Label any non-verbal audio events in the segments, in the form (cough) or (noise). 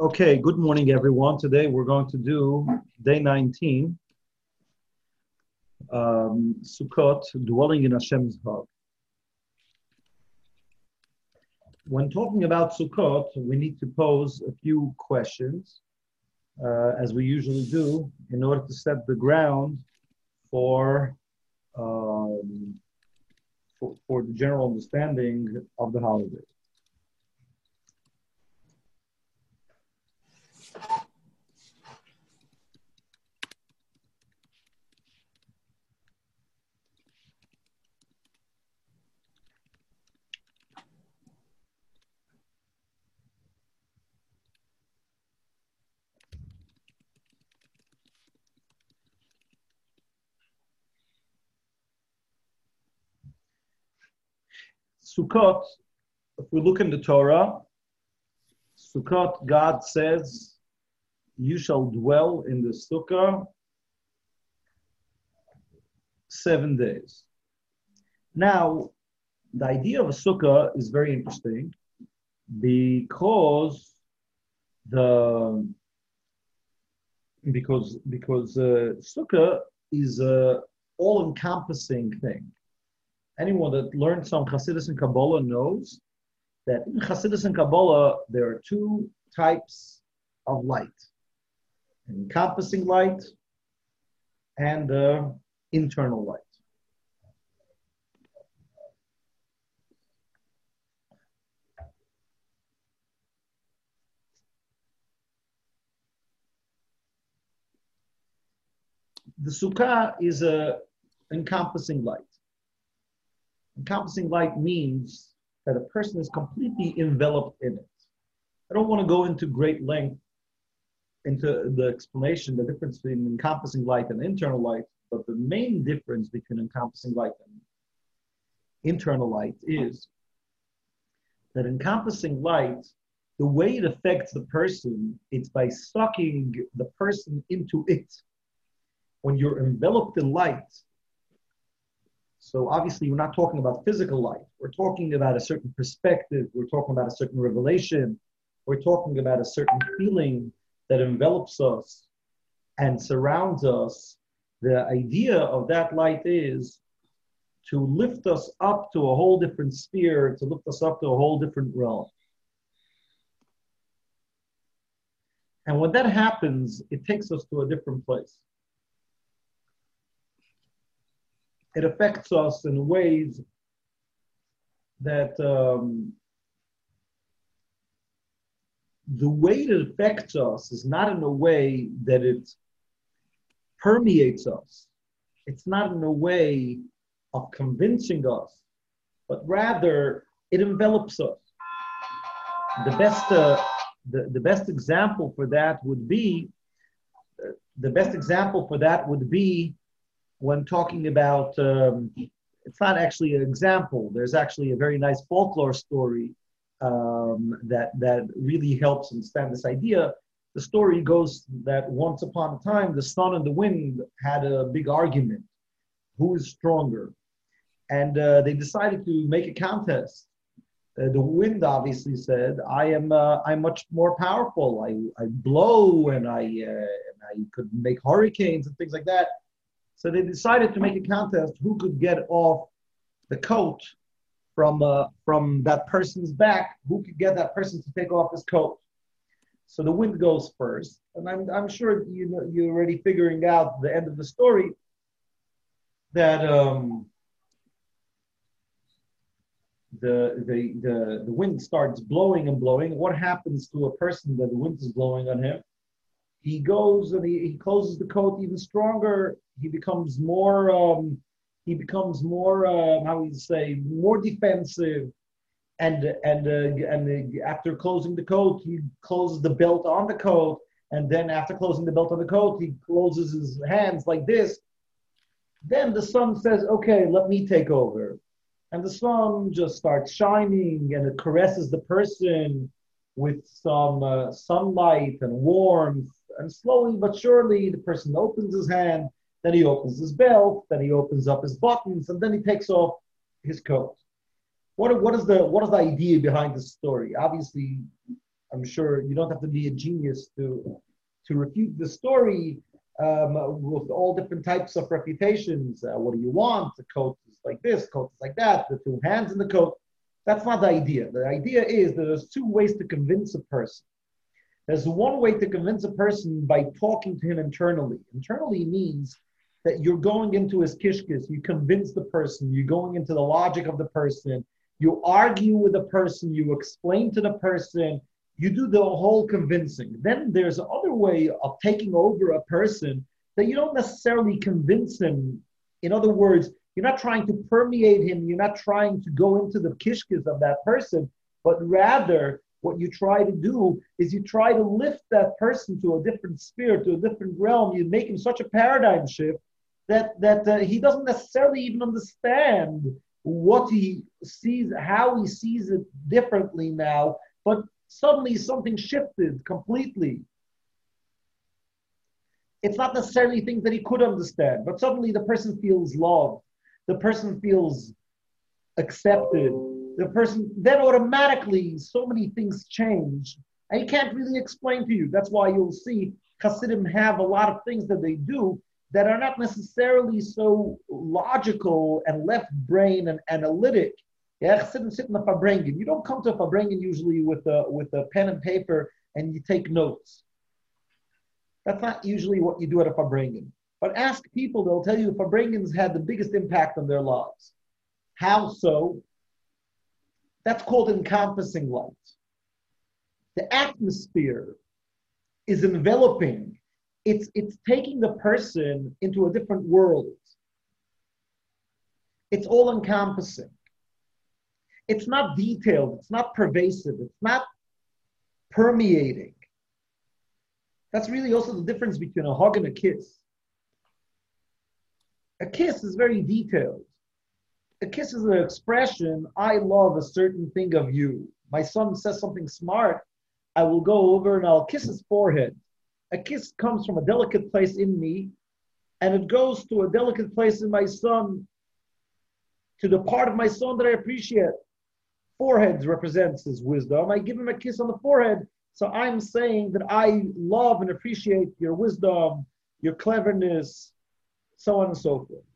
Okay, good morning, everyone. Today we're going to do day 19, um, Sukkot, dwelling in Hashem's hug. When talking about Sukkot, we need to pose a few questions, uh, as we usually do, in order to set the ground for, um, for, for the general understanding of the holiday. Sukkot, if we look in the Torah, Sukkot, God says, you shall dwell in the sukkah seven days. Now, the idea of a sukkah is very interesting because the because because uh, sukkah is a all-encompassing thing anyone that learned some Hasidus and Kabbalah knows that in Hasidus and Kabbalah there are two types of light: encompassing light and uh, internal light. The sukkah is a encompassing light encompassing light means that a person is completely enveloped in it. I don't want to go into great length into the explanation, the difference between encompassing light and internal light, but the main difference between encompassing light and internal light is that encompassing light, the way it affects the person, it's by sucking the person into it. When you're enveloped in light, so obviously, we're not talking about physical life. We're talking about a certain perspective. We're talking about a certain revelation. We're talking about a certain feeling that envelops us and surrounds us. The idea of that light is to lift us up to a whole different sphere, to lift us up to a whole different realm. And when that happens, it takes us to a different place. It affects us in ways that um, the way it affects us is not in a way that it permeates us. It's not in a way of convincing us, but rather it envelops us. The best, uh, the, the best example for that would be, uh, the best example for that would be when talking about, um, it's not actually an example. There's actually a very nice folklore story um, that that really helps understand this idea. The story goes that once upon a time, the sun and the wind had a big argument. Who is stronger? And uh, they decided to make a contest. Uh, the wind obviously said, "I am uh, I'm much more powerful. I, I blow and I uh, and I could make hurricanes and things like that." So they decided to make a contest who could get off the coat from uh, from that person's back, who could get that person to take off his coat. So the wind goes first, and I'm, I'm sure you know, you're already figuring out the end of the story that um, the, the, the, the wind starts blowing and blowing. What happens to a person that the wind is blowing on him? He goes and he, he closes the coat even stronger. He becomes more, um, he becomes more, uh, how you say, more defensive. And and uh, and uh, after closing the coat, he closes the belt on the coat. And then after closing the belt on the coat, he closes his hands like this. Then the sun says, "Okay, let me take over." And the sun just starts shining, and it caresses the person with some uh, sunlight and warmth and slowly but surely, the person opens his hand, then he opens his belt, then he opens up his buttons, and then he takes off his coat. What, what, is the, what is the idea behind this story? Obviously, I'm sure you don't have to be a genius to to refute the story um, with all different types of reputations. Uh, what do you want? The coat is like this, coat is like that, the two hands in the coat. That's not the idea. The idea is that there's two ways to convince a person. There's one way to convince a person by talking to him internally. Internally means that you're going into his kishkis, you convince the person, you're going into the logic of the person, you argue with the person, you explain to the person, you do the whole convincing. Then there's another way of taking over a person that you don't necessarily convince him. In other words, you're not trying to permeate him, you're not trying to go into the kishkis of that person, but rather what you try to do is you try to lift that person to a different sphere, to a different realm. You make him such a paradigm shift that that uh, he doesn't necessarily even understand what he sees, how he sees it differently now. But suddenly something shifted completely. It's not necessarily things that he could understand, but suddenly the person feels loved, the person feels accepted, the person, then automatically so many things change. I can't really explain to you. That's why you'll see Hasidim have a lot of things that they do that are not necessarily so logical and left brain and analytic yeah, sit sit in the farbrengen. You don't come to a farbrengen usually with a with a pen and paper and you take notes. That's not usually what you do at a farbrengen. But ask people; they'll tell you farbrengens had the biggest impact on their lives. How so? That's called encompassing light. The atmosphere is enveloping. It's it's taking the person into a different world. It's all encompassing it's not detailed, it's not pervasive, it's not permeating. That's really also the difference between a hug and a kiss. A kiss is very detailed. A kiss is an expression, I love a certain thing of you. My son says something smart, I will go over and I'll kiss his forehead. A kiss comes from a delicate place in me, and it goes to a delicate place in my son, to the part of my son that I appreciate forehead represents his wisdom. I give him a kiss on the forehead. So I'm saying that I love and appreciate your wisdom, your cleverness, so on and so forth.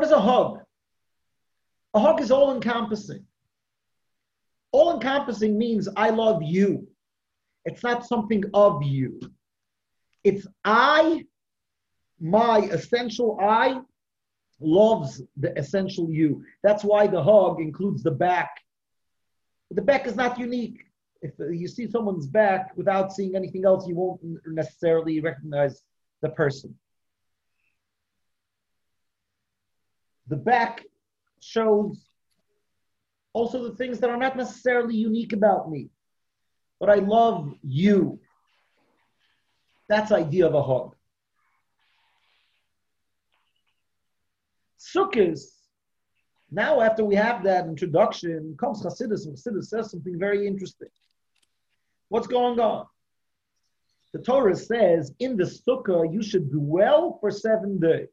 What is a hug? A hug is all encompassing. All encompassing means I love you. It's not something of you. It's I, my essential I, loves the essential you. That's why the hug includes the back. The back is not unique. If you see someone's back without seeing anything else, you won't necessarily recognize the person. The back shows also the things that are not necessarily unique about me but I love you. That's idea of a hug. Sukkot, now after we have that introduction, comes Hasidus, and Hasidus says something very interesting. What's going on? The Torah says, in the sukkah, you should dwell for seven days.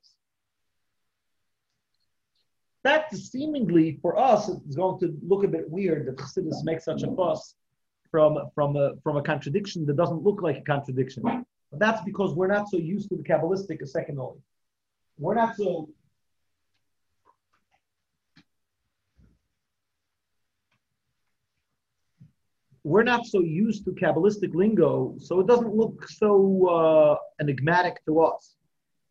That seemingly, for us, is going to look a bit weird that Chassidus makes such a fuss from, from, a, from a contradiction that doesn't look like a contradiction. But that's because we're not so used to the Kabbalistic a second only. We're not so we're not so used to Kabbalistic lingo, so it doesn't look so uh, enigmatic to us.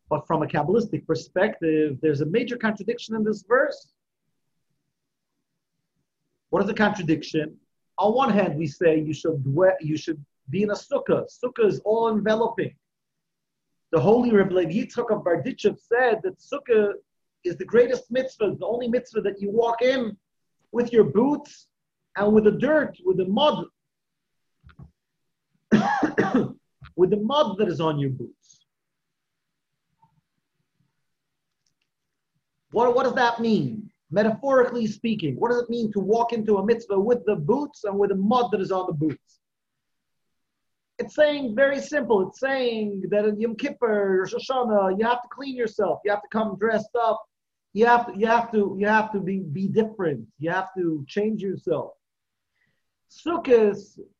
But from a Kabbalistic perspective, there's a major contradiction in this verse. What is the contradiction? on one hand, we say you should dwell, you should be in a sukkah. Sukkah is all enveloping. The holy Rebbe Yitzchak of Berditchev said that sukkah is the greatest mitzvah, the only mitzvah that you walk in with your boots and with the dirt, with the mud, (coughs) with the mud that is on your boots. What, what does that mean? Metaphorically speaking, what does it mean to walk into a mitzvah with the boots and with the mud that is on the boots? It's saying very simple. It's saying that in Yom Kippur, Rosh Hashanah, you have to clean yourself. You have to come dressed up. You have to, you have to, you have to be, be different. You have to change yourself. Sukkot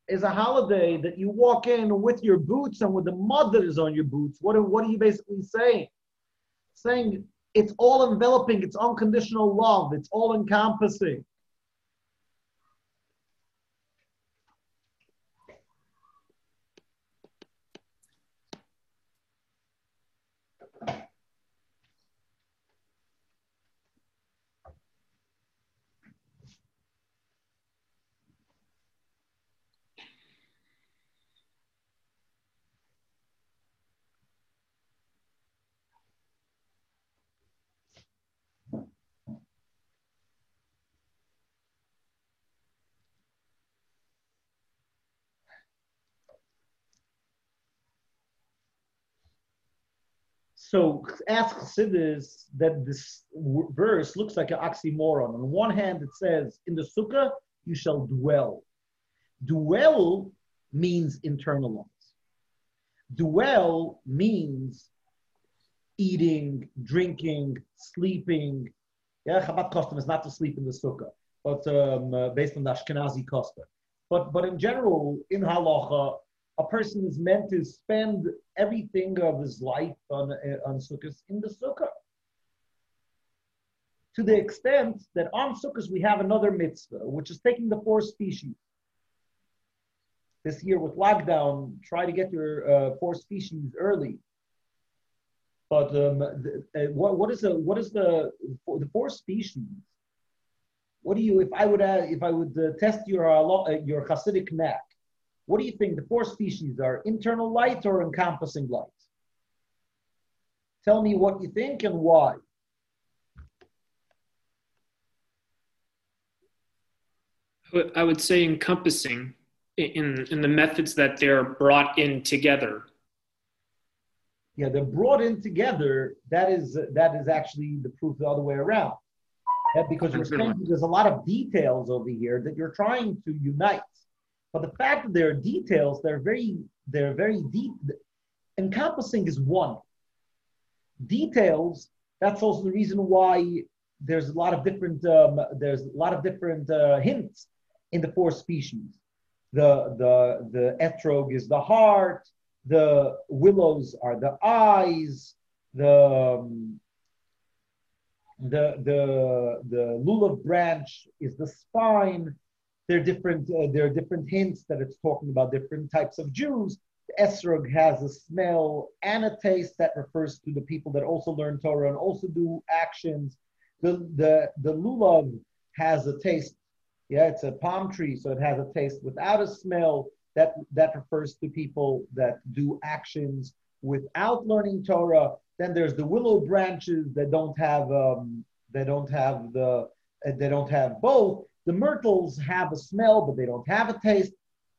is a holiday that you walk in with your boots and with the mud that is on your boots. What what are you basically saying? Saying it's all enveloping, it's unconditional love, it's all encompassing. So ask Chassidus that this verse looks like an oxymoron. On one hand, it says, in the sukkah, you shall dwell. Dwell means internalize. Dwell means eating, drinking, sleeping. Yeah, Chabad custom is not to sleep in the sukkah, but um, uh, based on the Ashkenazi custom. But, but in general, in halacha, a person is meant to spend everything of his life on, uh, on Sukkot in the Sukkah. To the extent that on Sukkot we have another mitzvah, which is taking the four species. This year with lockdown, try to get your uh, four species early. But um, the, uh, what, what is the what is the the four species? What do you if I would uh, if I would uh, test your uh, your Hasidic knack? What do you think the four species are? Internal light or encompassing light? Tell me what you think and why. I would say encompassing in, in the methods that they're brought in together. Yeah, they're brought in together. That is that is actually the proof the other way around. That because you're saying there's a lot of details over here that you're trying to unite. But the fact that there are details, they're very, they're very deep. Encompassing is one. Details, that's also the reason why there's a lot of different, um, there's a lot of different uh, hints in the four species. The, the, the etrog is the heart, the willows are the eyes, the, um, the, the, the lulav branch is the spine, there are different uh, there are different hints that it's talking about different types of Jews. The esrog has a smell and a taste that refers to the people that also learn Torah and also do actions. The the the lulav has a taste. Yeah, it's a palm tree, so it has a taste without a smell. That that refers to people that do actions without learning Torah. Then there's the willow branches that don't have um, they don't have the they don't have both the myrtles have a smell, but they don't have a taste.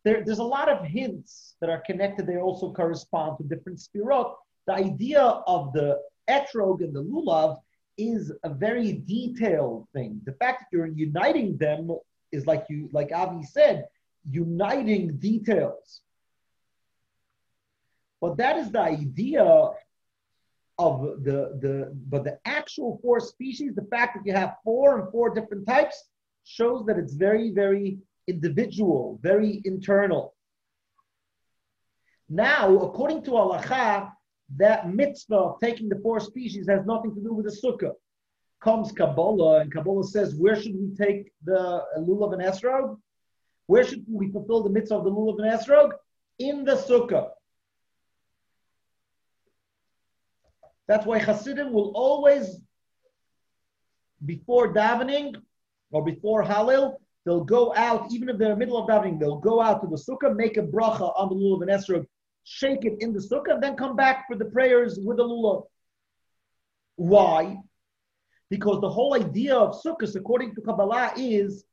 There, there's a lot of hints that are connected. They also correspond to different sefirot. The idea of the etrog and the lulav is a very detailed thing. The fact that you're uniting them is like you, like Avi said, uniting details. But that is the idea of the the but the actual four species, the fact that you have four and four different types, shows that it's very, very individual, very internal. Now, according to halacha, that mitzvah of taking the four species has nothing to do with the sukkah. Comes Kabbalah, and Kabbalah says, where should we take the lulav and esrog? Where should we fulfill the mitzvah of the lulav and esrog? In the sukkah. That's why Hasidim will always, before davening, or before Hallel, they'll go out, even if they're in the middle of davening, they'll go out to the sukkah, make a bracha on the lulav and esrog, shake it in the sukkah, and then come back for the prayers with the lulav. Why? Because the whole idea of sukkahs, according to Kabbalah, is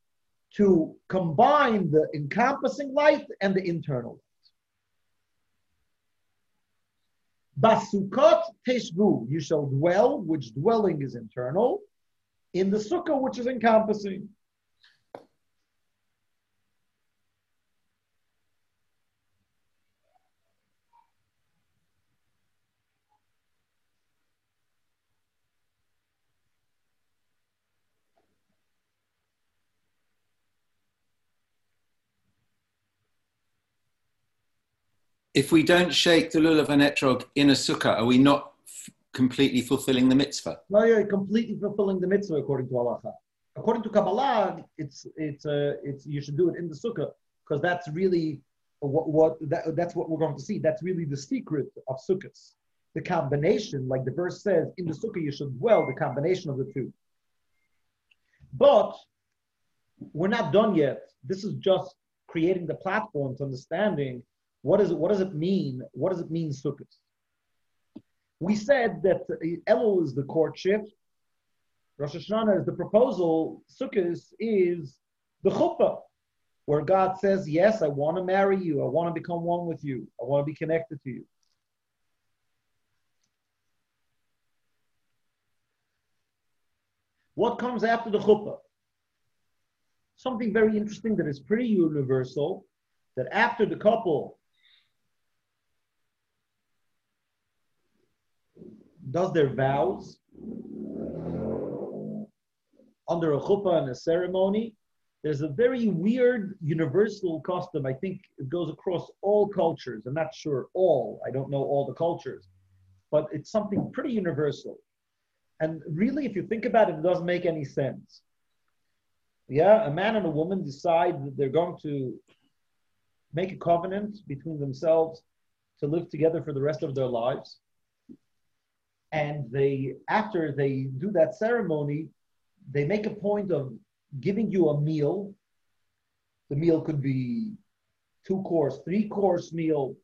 to combine the encompassing light and the internal light. Basukot teshvu, you shall dwell, which dwelling is internal in the sukkah, which is encompassing. If we don't shake the lulav and etrog in a sukkah, are we not completely fulfilling the mitzvah? No, you're completely fulfilling the mitzvah according to halacha. According to Kabbalah, it's it's uh, it's you should do it in the sukkah because that's really what, what that, that's what we're going to see. That's really the secret of sukkahs. The combination, like the verse says, in the sukkah you should dwell. The combination of the two. But we're not done yet. This is just creating the platform to understanding what is it, what does it mean? What does it mean sukkahs? We said that Elul is the courtship, Rosh Hashanah is the proposal, Sukkot is the chuppah, where God says, Yes, I want to marry you. I want to become one with you. I want to be connected to you. What comes after the chuppah? Something very interesting that is pretty universal that after the couple does their vows under a chuppah and a ceremony, there's a very weird universal custom. I think it goes across all cultures. I'm not sure all, I don't know all the cultures, but it's something pretty universal. And really, if you think about it, it doesn't make any sense. Yeah, a man and a woman decide that they're going to make a covenant between themselves to live together for the rest of their lives. And they, after they do that ceremony, they make a point of giving you a meal. The meal could be two course, three course meal.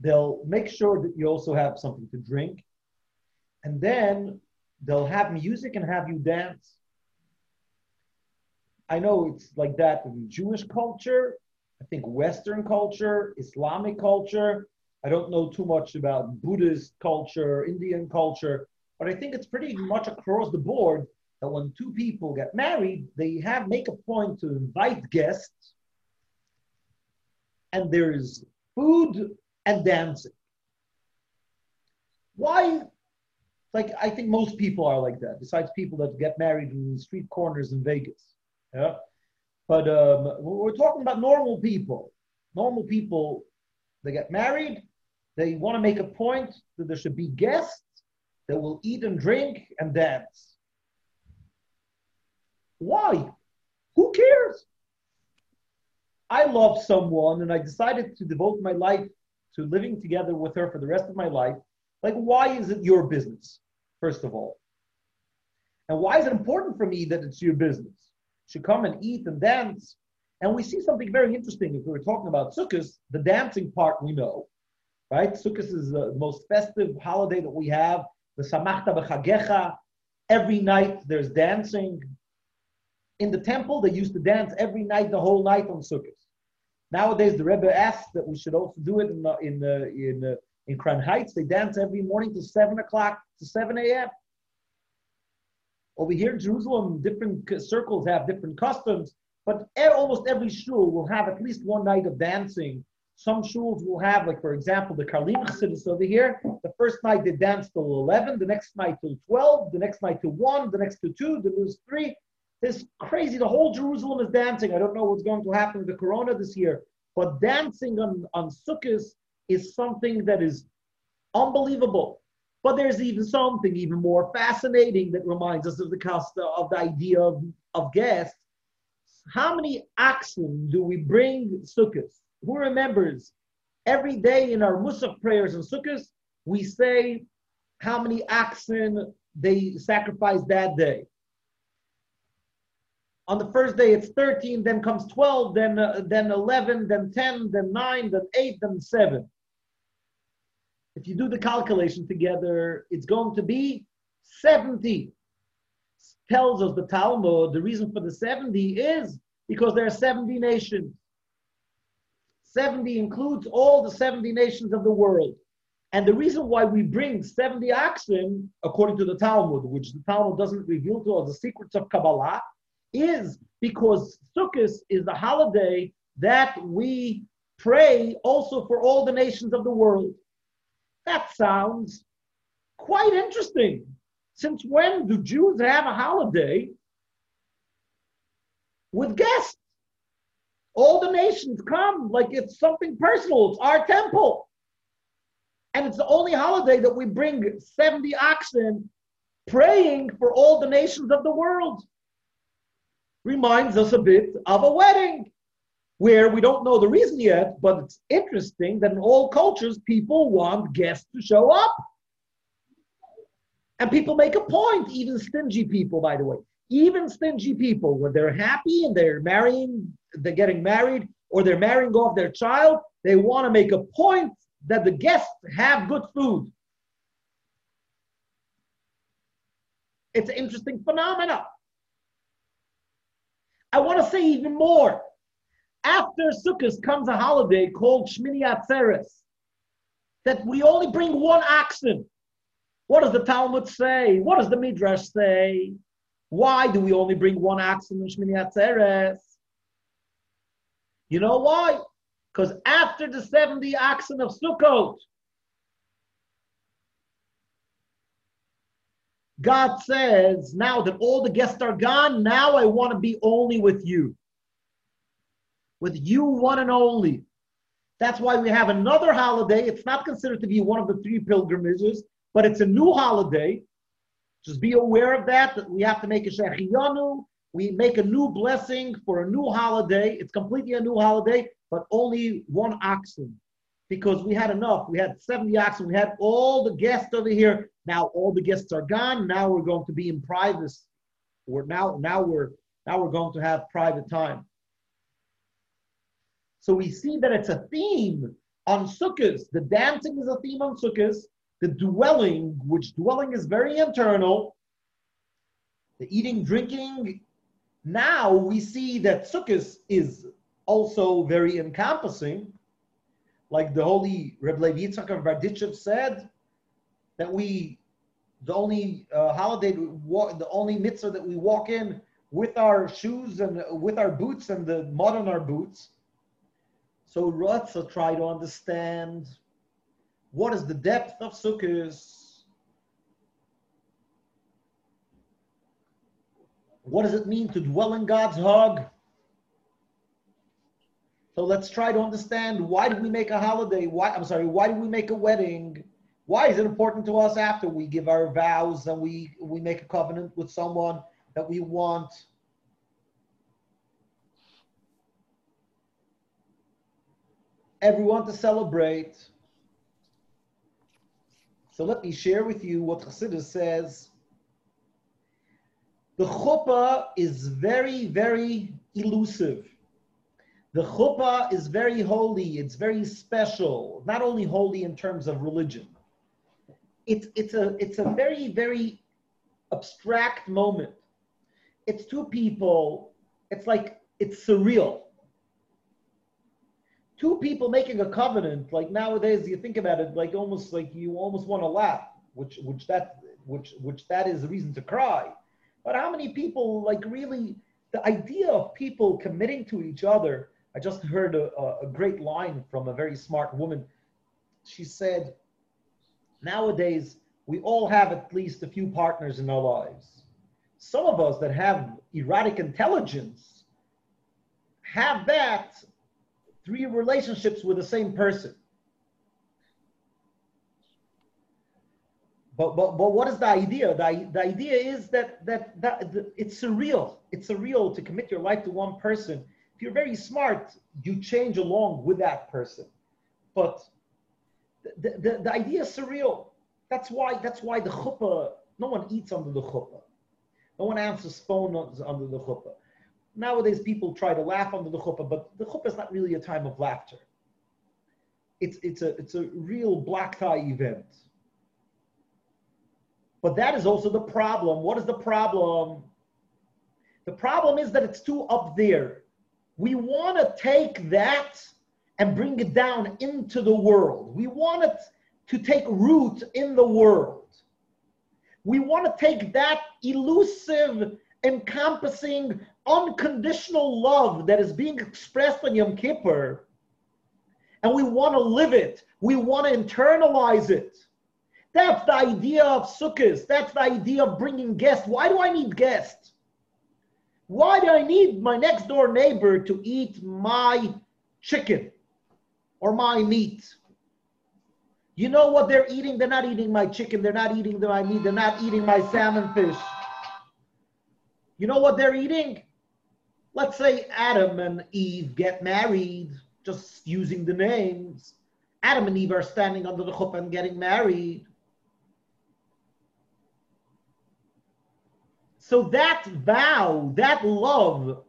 They'll make sure that you also have something to drink. And then they'll have music and have you dance. I know it's like that in Jewish culture. I think Western culture, Islamic culture. I don't know too much about Buddhist culture, Indian culture, but I think it's pretty much across the board that when two people get married, they have make a point to invite guests, and there is food and dancing. Why? Like I think most people are like that. Besides people that get married in street corners in Vegas, yeah. But um, we're talking about normal people. Normal people, they get married. They want to make a point that there should be guests that will eat and drink and dance. Why? Who cares? I love someone and I decided to devote my life to living together with her for the rest of my life. Like, why is it your business, first of all? And why is it important for me that it's your business? Should come and eat and dance. And we see something very interesting. If we were talking about Sukkot, the dancing part we know, right? Sukkot is the most festive holiday that we have. Vesamachta b'chagecha. Every night there's dancing in the temple, they used to dance every night, the whole night on Sukkot. Nowadays, the Rebbe asked that we should also do it in uh, in uh, in, uh, in Crown Heights. They dance every morning to seven o'clock to seven a.m. Over here in Jerusalem, different circles have different customs, but almost every shul will have at least one night of dancing. Some shuls will have, like for example, the Karlin Chassidus over here. The first night they dance till 11, the next night till 12, the next night to 1, the next to 2, the next 3, it's crazy. The whole Jerusalem is dancing. I don't know what's going to happen with the corona this year, but dancing on, on Sukkot is something that is unbelievable. But there's even something even more fascinating that reminds us of the custom of the idea of, of guests. How many oxen do we bring Sukkot? Who remembers? Every day in our Musaf prayers and Sukkot, we say how many oxen they sacrificed that day. On the first day, it's 13, then comes 12, then, uh, then 11, then 10, then 9, then 8, then 7. If you do the calculation together, it's going to be 70. Tells us the Talmud, the reason for the 70 is because there are 70 nations. 70 includes all the 70 nations of the world. And the reason why we bring 70 oxen, according to the Talmud, which the Talmud doesn't reveal to us the secrets of Kabbalah, is because Sukkot is the holiday that we pray also for all the nations of the world. That sounds quite interesting. Since when do Jews have a holiday with guests? All the nations come like it's something personal. It's our temple. And it's the only holiday that we bring 70 oxen praying for all the nations of the world. Reminds us a bit of a wedding where we don't know the reason yet, but it's interesting that in all cultures, people want guests to show up. And people make a point, even stingy people, by the way. Even stingy people, when they're happy and they're marrying, they're getting married, or they're marrying off their child, they want to make a point that the guests have good food. It's an interesting phenomenon. I want to say even more. After Sukkot comes a holiday called Shmini Atzeres, that we only bring one oxen. What does the Talmud say? What does the Midrash say? Why do we only bring one oxen in Shmini Atzeres? You know why? Because after the 70 oxen of Sukkot, God says, now that all the guests are gone, now I want to be only with you. With you, one and only. That's why we have another holiday. It's not considered to be one of the three pilgrimages, but it's a new holiday. Just be aware of that, that we have to make a Shehecheyanu. We make a new blessing for a new holiday. It's completely a new holiday, but only one oxen. Because we had enough. We had 70 oxen. We had all the guests over here. Now all the guests are gone. Now we're going to be in privacy. We're now, now we're now we're going to have private time. So we see that it's a theme on Sukkot. The dancing is a theme on Sukkot. The dwelling, which dwelling is very internal, the eating, drinking. Now we see that Sukkot is also very encompassing. Like the holy Reb Levi Yitzchak of Berditchev said, that we, the only uh, holiday, the only mitzvah that we walk in with our shoes and with our boots and the mud on our boots, so Ratza try to understand what is the depth of Sukkot. What does it mean to dwell in God's hug? So let's try to understand why did we make a holiday? Why I'm sorry, why did we make a wedding? Why is it important to us after we give our vows and we, we make a covenant with someone that we want everyone to celebrate. So let me share with you what Chassidus says. The chuppah is very, very elusive. The chuppah is very holy. It's very special. Not only holy in terms of religion. It's, it's, a, it's a very, very abstract moment. It's two people. It's like, it's surreal two people making a covenant, like nowadays you think about it, like almost like you almost want to laugh, which which that which which that is a reason to cry. But how many people like really the idea of people committing to each other? I just heard a, a great line from a very smart woman. She said, nowadays we all have at least a few partners in our lives. Some of us that have erotic intelligence have that three relationships with the same person. But, but, but what is the idea? The, the idea is that, that, that it's surreal. It's surreal to commit your life to one person. If you're very smart, you change along with that person. But the, the, the idea is surreal. That's why, that's why the chuppah, no one eats under the chuppah. No one answers phone under the chuppah. Nowadays, people try to laugh under the chuppah, but the chuppah is not really a time of laughter. It's, it's, a, it's a real black tie event. But that is also the problem. What is the problem? The problem is that it's too up there. We want to take that and bring it down into the world. We want it to take root in the world. We want to take that elusive, encompassing, unconditional love that is being expressed on Yom Kippur, and we want to live it, we want to internalize it. That's the idea of sukkahs. That's the idea of bringing guests. Why do I need guests? Why do I need my next door neighbor to eat my chicken or my meat? You know what they're eating? They're not eating my chicken. They're not eating my meat. They're not eating my salmon fish. You know what they're eating? Let's say Adam and Eve get married, just using the names. Adam and Eve are standing under the chuppah and getting married. So that vow, that love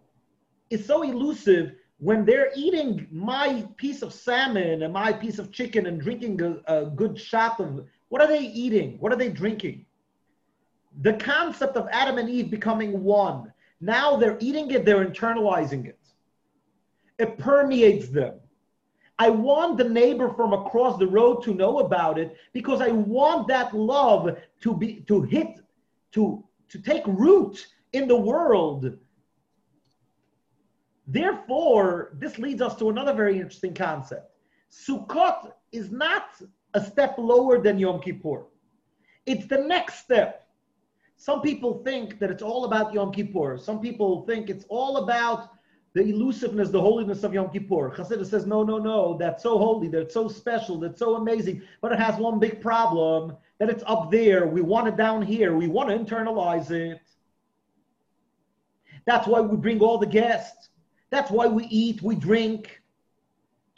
is so elusive when they're eating my piece of salmon and my piece of chicken and drinking a, a good shot of what are they eating? What are they drinking? The concept of Adam and Eve becoming one. Now they're eating it, they're internalizing it. It permeates them. I want the neighbor from across the road to know about it because I want that love to be to hit to to take root in the world. Therefore, this leads us to another very interesting concept. Sukkot is not a step lower than Yom Kippur. It's the next step. Some people think that it's all about Yom Kippur. Some people think it's all about the elusiveness, the holiness of Yom Kippur. Chassidus says, no, no, no, that's so holy, that's so special, that's so amazing, but it has one big problem, that it's up there, we want it down here, we want to internalize it. That's why we bring all the guests. That's why we eat, we drink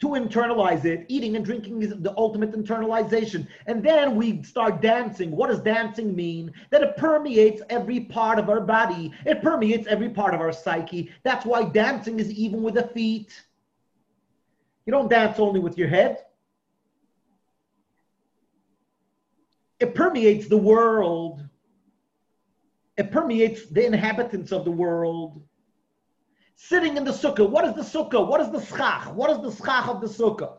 to internalize it. Eating and drinking is the ultimate internalization. And then we start dancing. What does dancing mean? That it permeates every part of our body, it permeates every part of our psyche. That's why dancing is even with the feet. You don't dance only with your head. It permeates the world. It permeates the inhabitants of the world sitting in the sukkah. What is the sukkah? What is the schach? What is the schach of the sukkah?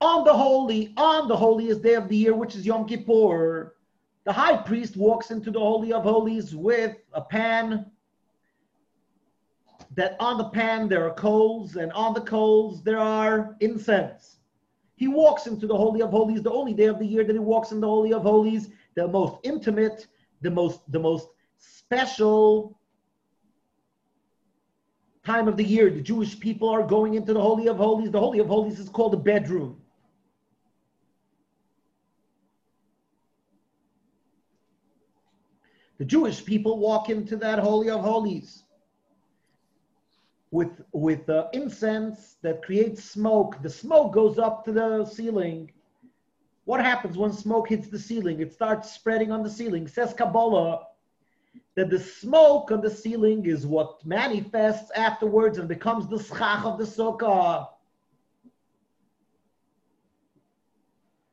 On the holy, on the holiest day of the year, which is Yom Kippur, the high priest walks into the holy of holies with a pan. That on the pan there are coals, and on the coals there are incense. He walks into the holy of holies, the only day of the year that he walks in the holy of holies, the most intimate, the most the most special time of the year, the Jewish people are going into the Holy of Holies. The Holy of Holies is called the bedroom. The Jewish people walk into that Holy of Holies with, with uh, incense that creates smoke. The smoke goes up to the ceiling. What happens when smoke hits the ceiling? It starts spreading on the ceiling. Says Kabbalah, that the smoke on the ceiling is what manifests afterwards and becomes the schach of the sukkah.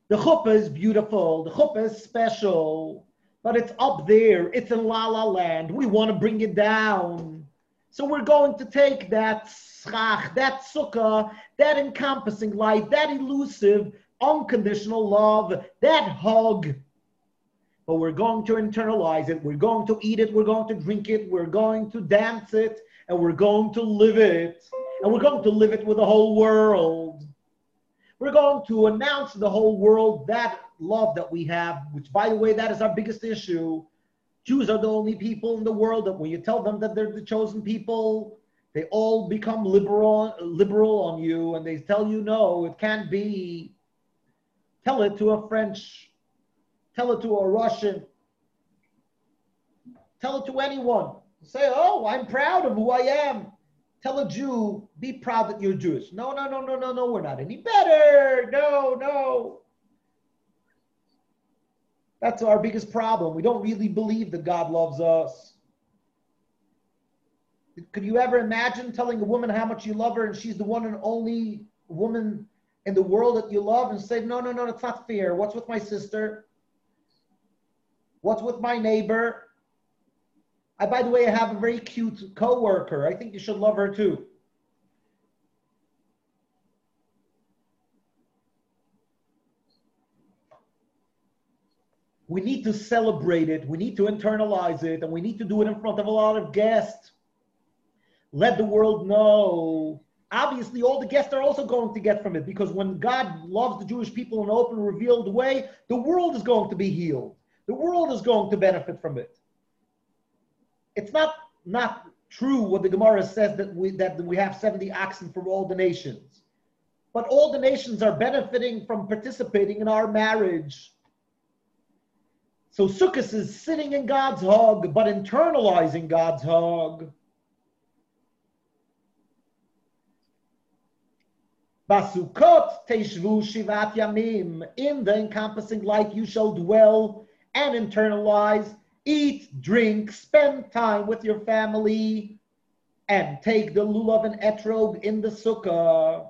The chuppah is beautiful, the chuppah is special, but it's up there, it's in La La Land. We want to bring it down. So we're going to take that schach, that sukkah, that encompassing light, that elusive, unconditional love, that hug, but we're going to internalize it. We're going to eat it. We're going to drink it. We're going to dance it. And we're going to live it. And we're going to live it with the whole world. We're going to announce to the whole world that love that we have, which, by the way, that is our biggest issue. Jews are the only people in the world that when you tell them that they're the chosen people, they all become liberal, liberal on you and they tell you, no, it can't be. Tell it to a French Tell it to a Russian. Tell it to anyone. Say, oh, I'm proud of who I am. Tell a Jew, be proud that you're Jewish. No, no, no, no, no, no, we're not any better. No, no. That's our biggest problem. We don't really believe that God loves us. Could you ever imagine telling a woman how much you love her and she's the one and only woman in the world that you love and say, no, no, no, it's not fair. What's with my sister? What's with my neighbor? I, by the way, I have a very cute coworker. I think you should love her too. We need to celebrate it. We need to internalize it, and we need to do it in front of a lot of guests. Let the world know. Obviously, all the guests are also going to get from it because when God loves the Jewish people in an open, revealed way, the world is going to be healed. The world is going to benefit from it. It's not not true what the Gemara says that we that we have 70 oxen from all the nations. but all the nations are benefiting from participating in our marriage. So Sukkot is sitting in God's hug, but internalizing God's hug. Basukot teishvu shivat yamim. In the encompassing light you shall dwell and internalize, eat, drink, spend time with your family, and take the lulav and etrog in the sukkah.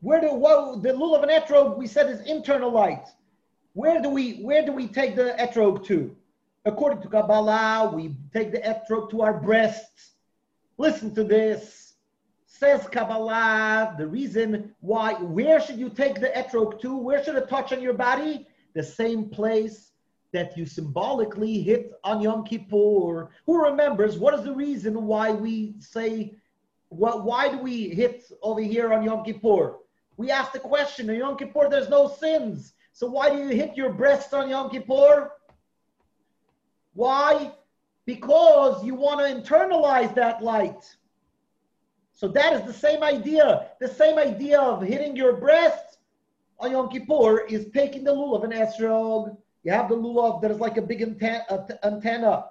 Where do what the lulav and etrog we said is internal light. Where do we where do we take the etrog to? According to Kabbalah, we take the etrog to our breasts. Listen to this. Says Kabbalah, the reason why, where should you take the etrog to? Where should it touch on your body? The same place that you symbolically hit on Yom Kippur. Who remembers what is the reason why we say, what, why do we hit over here on Yom Kippur? We ask the question, on Yom Kippur there's no sins. So why do you hit your breast on Yom Kippur? Why? Because you want to internalize that light. So that is the same idea. The same idea of hitting your breast on Yom Kippur is taking the lulav and esrog. You have the lulav that is like a big antenna.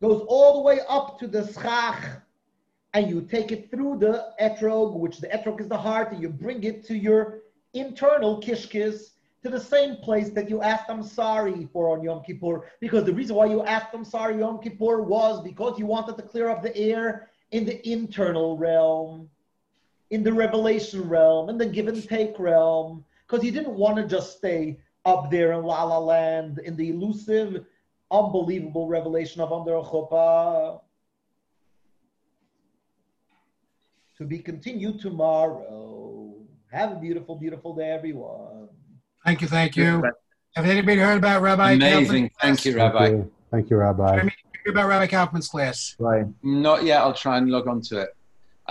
Goes all the way up to the schach, and you take it through the etrog, which the etrog is the heart, and you bring it to your internal kishkis, to the same place that you asked I'm sorry for on Yom Kippur. Because the reason why you asked I'm sorry Yom Kippur was because you wanted to clear up the air in the internal realm, in the revelation realm, in the give and take realm. Because you didn't want to just stay up there in La La Land in the elusive, unbelievable revelation of under a chuppah. To be continued tomorrow. Have a beautiful, beautiful day, everyone. Thank you, thank you. Have anybody heard about Rabbi Amazing. Thank you. Rabbi. Thank you, Rabbi. Jeremy, heard about Rabbi Kaufman's class? Right. Not yet. I'll try and log on to it.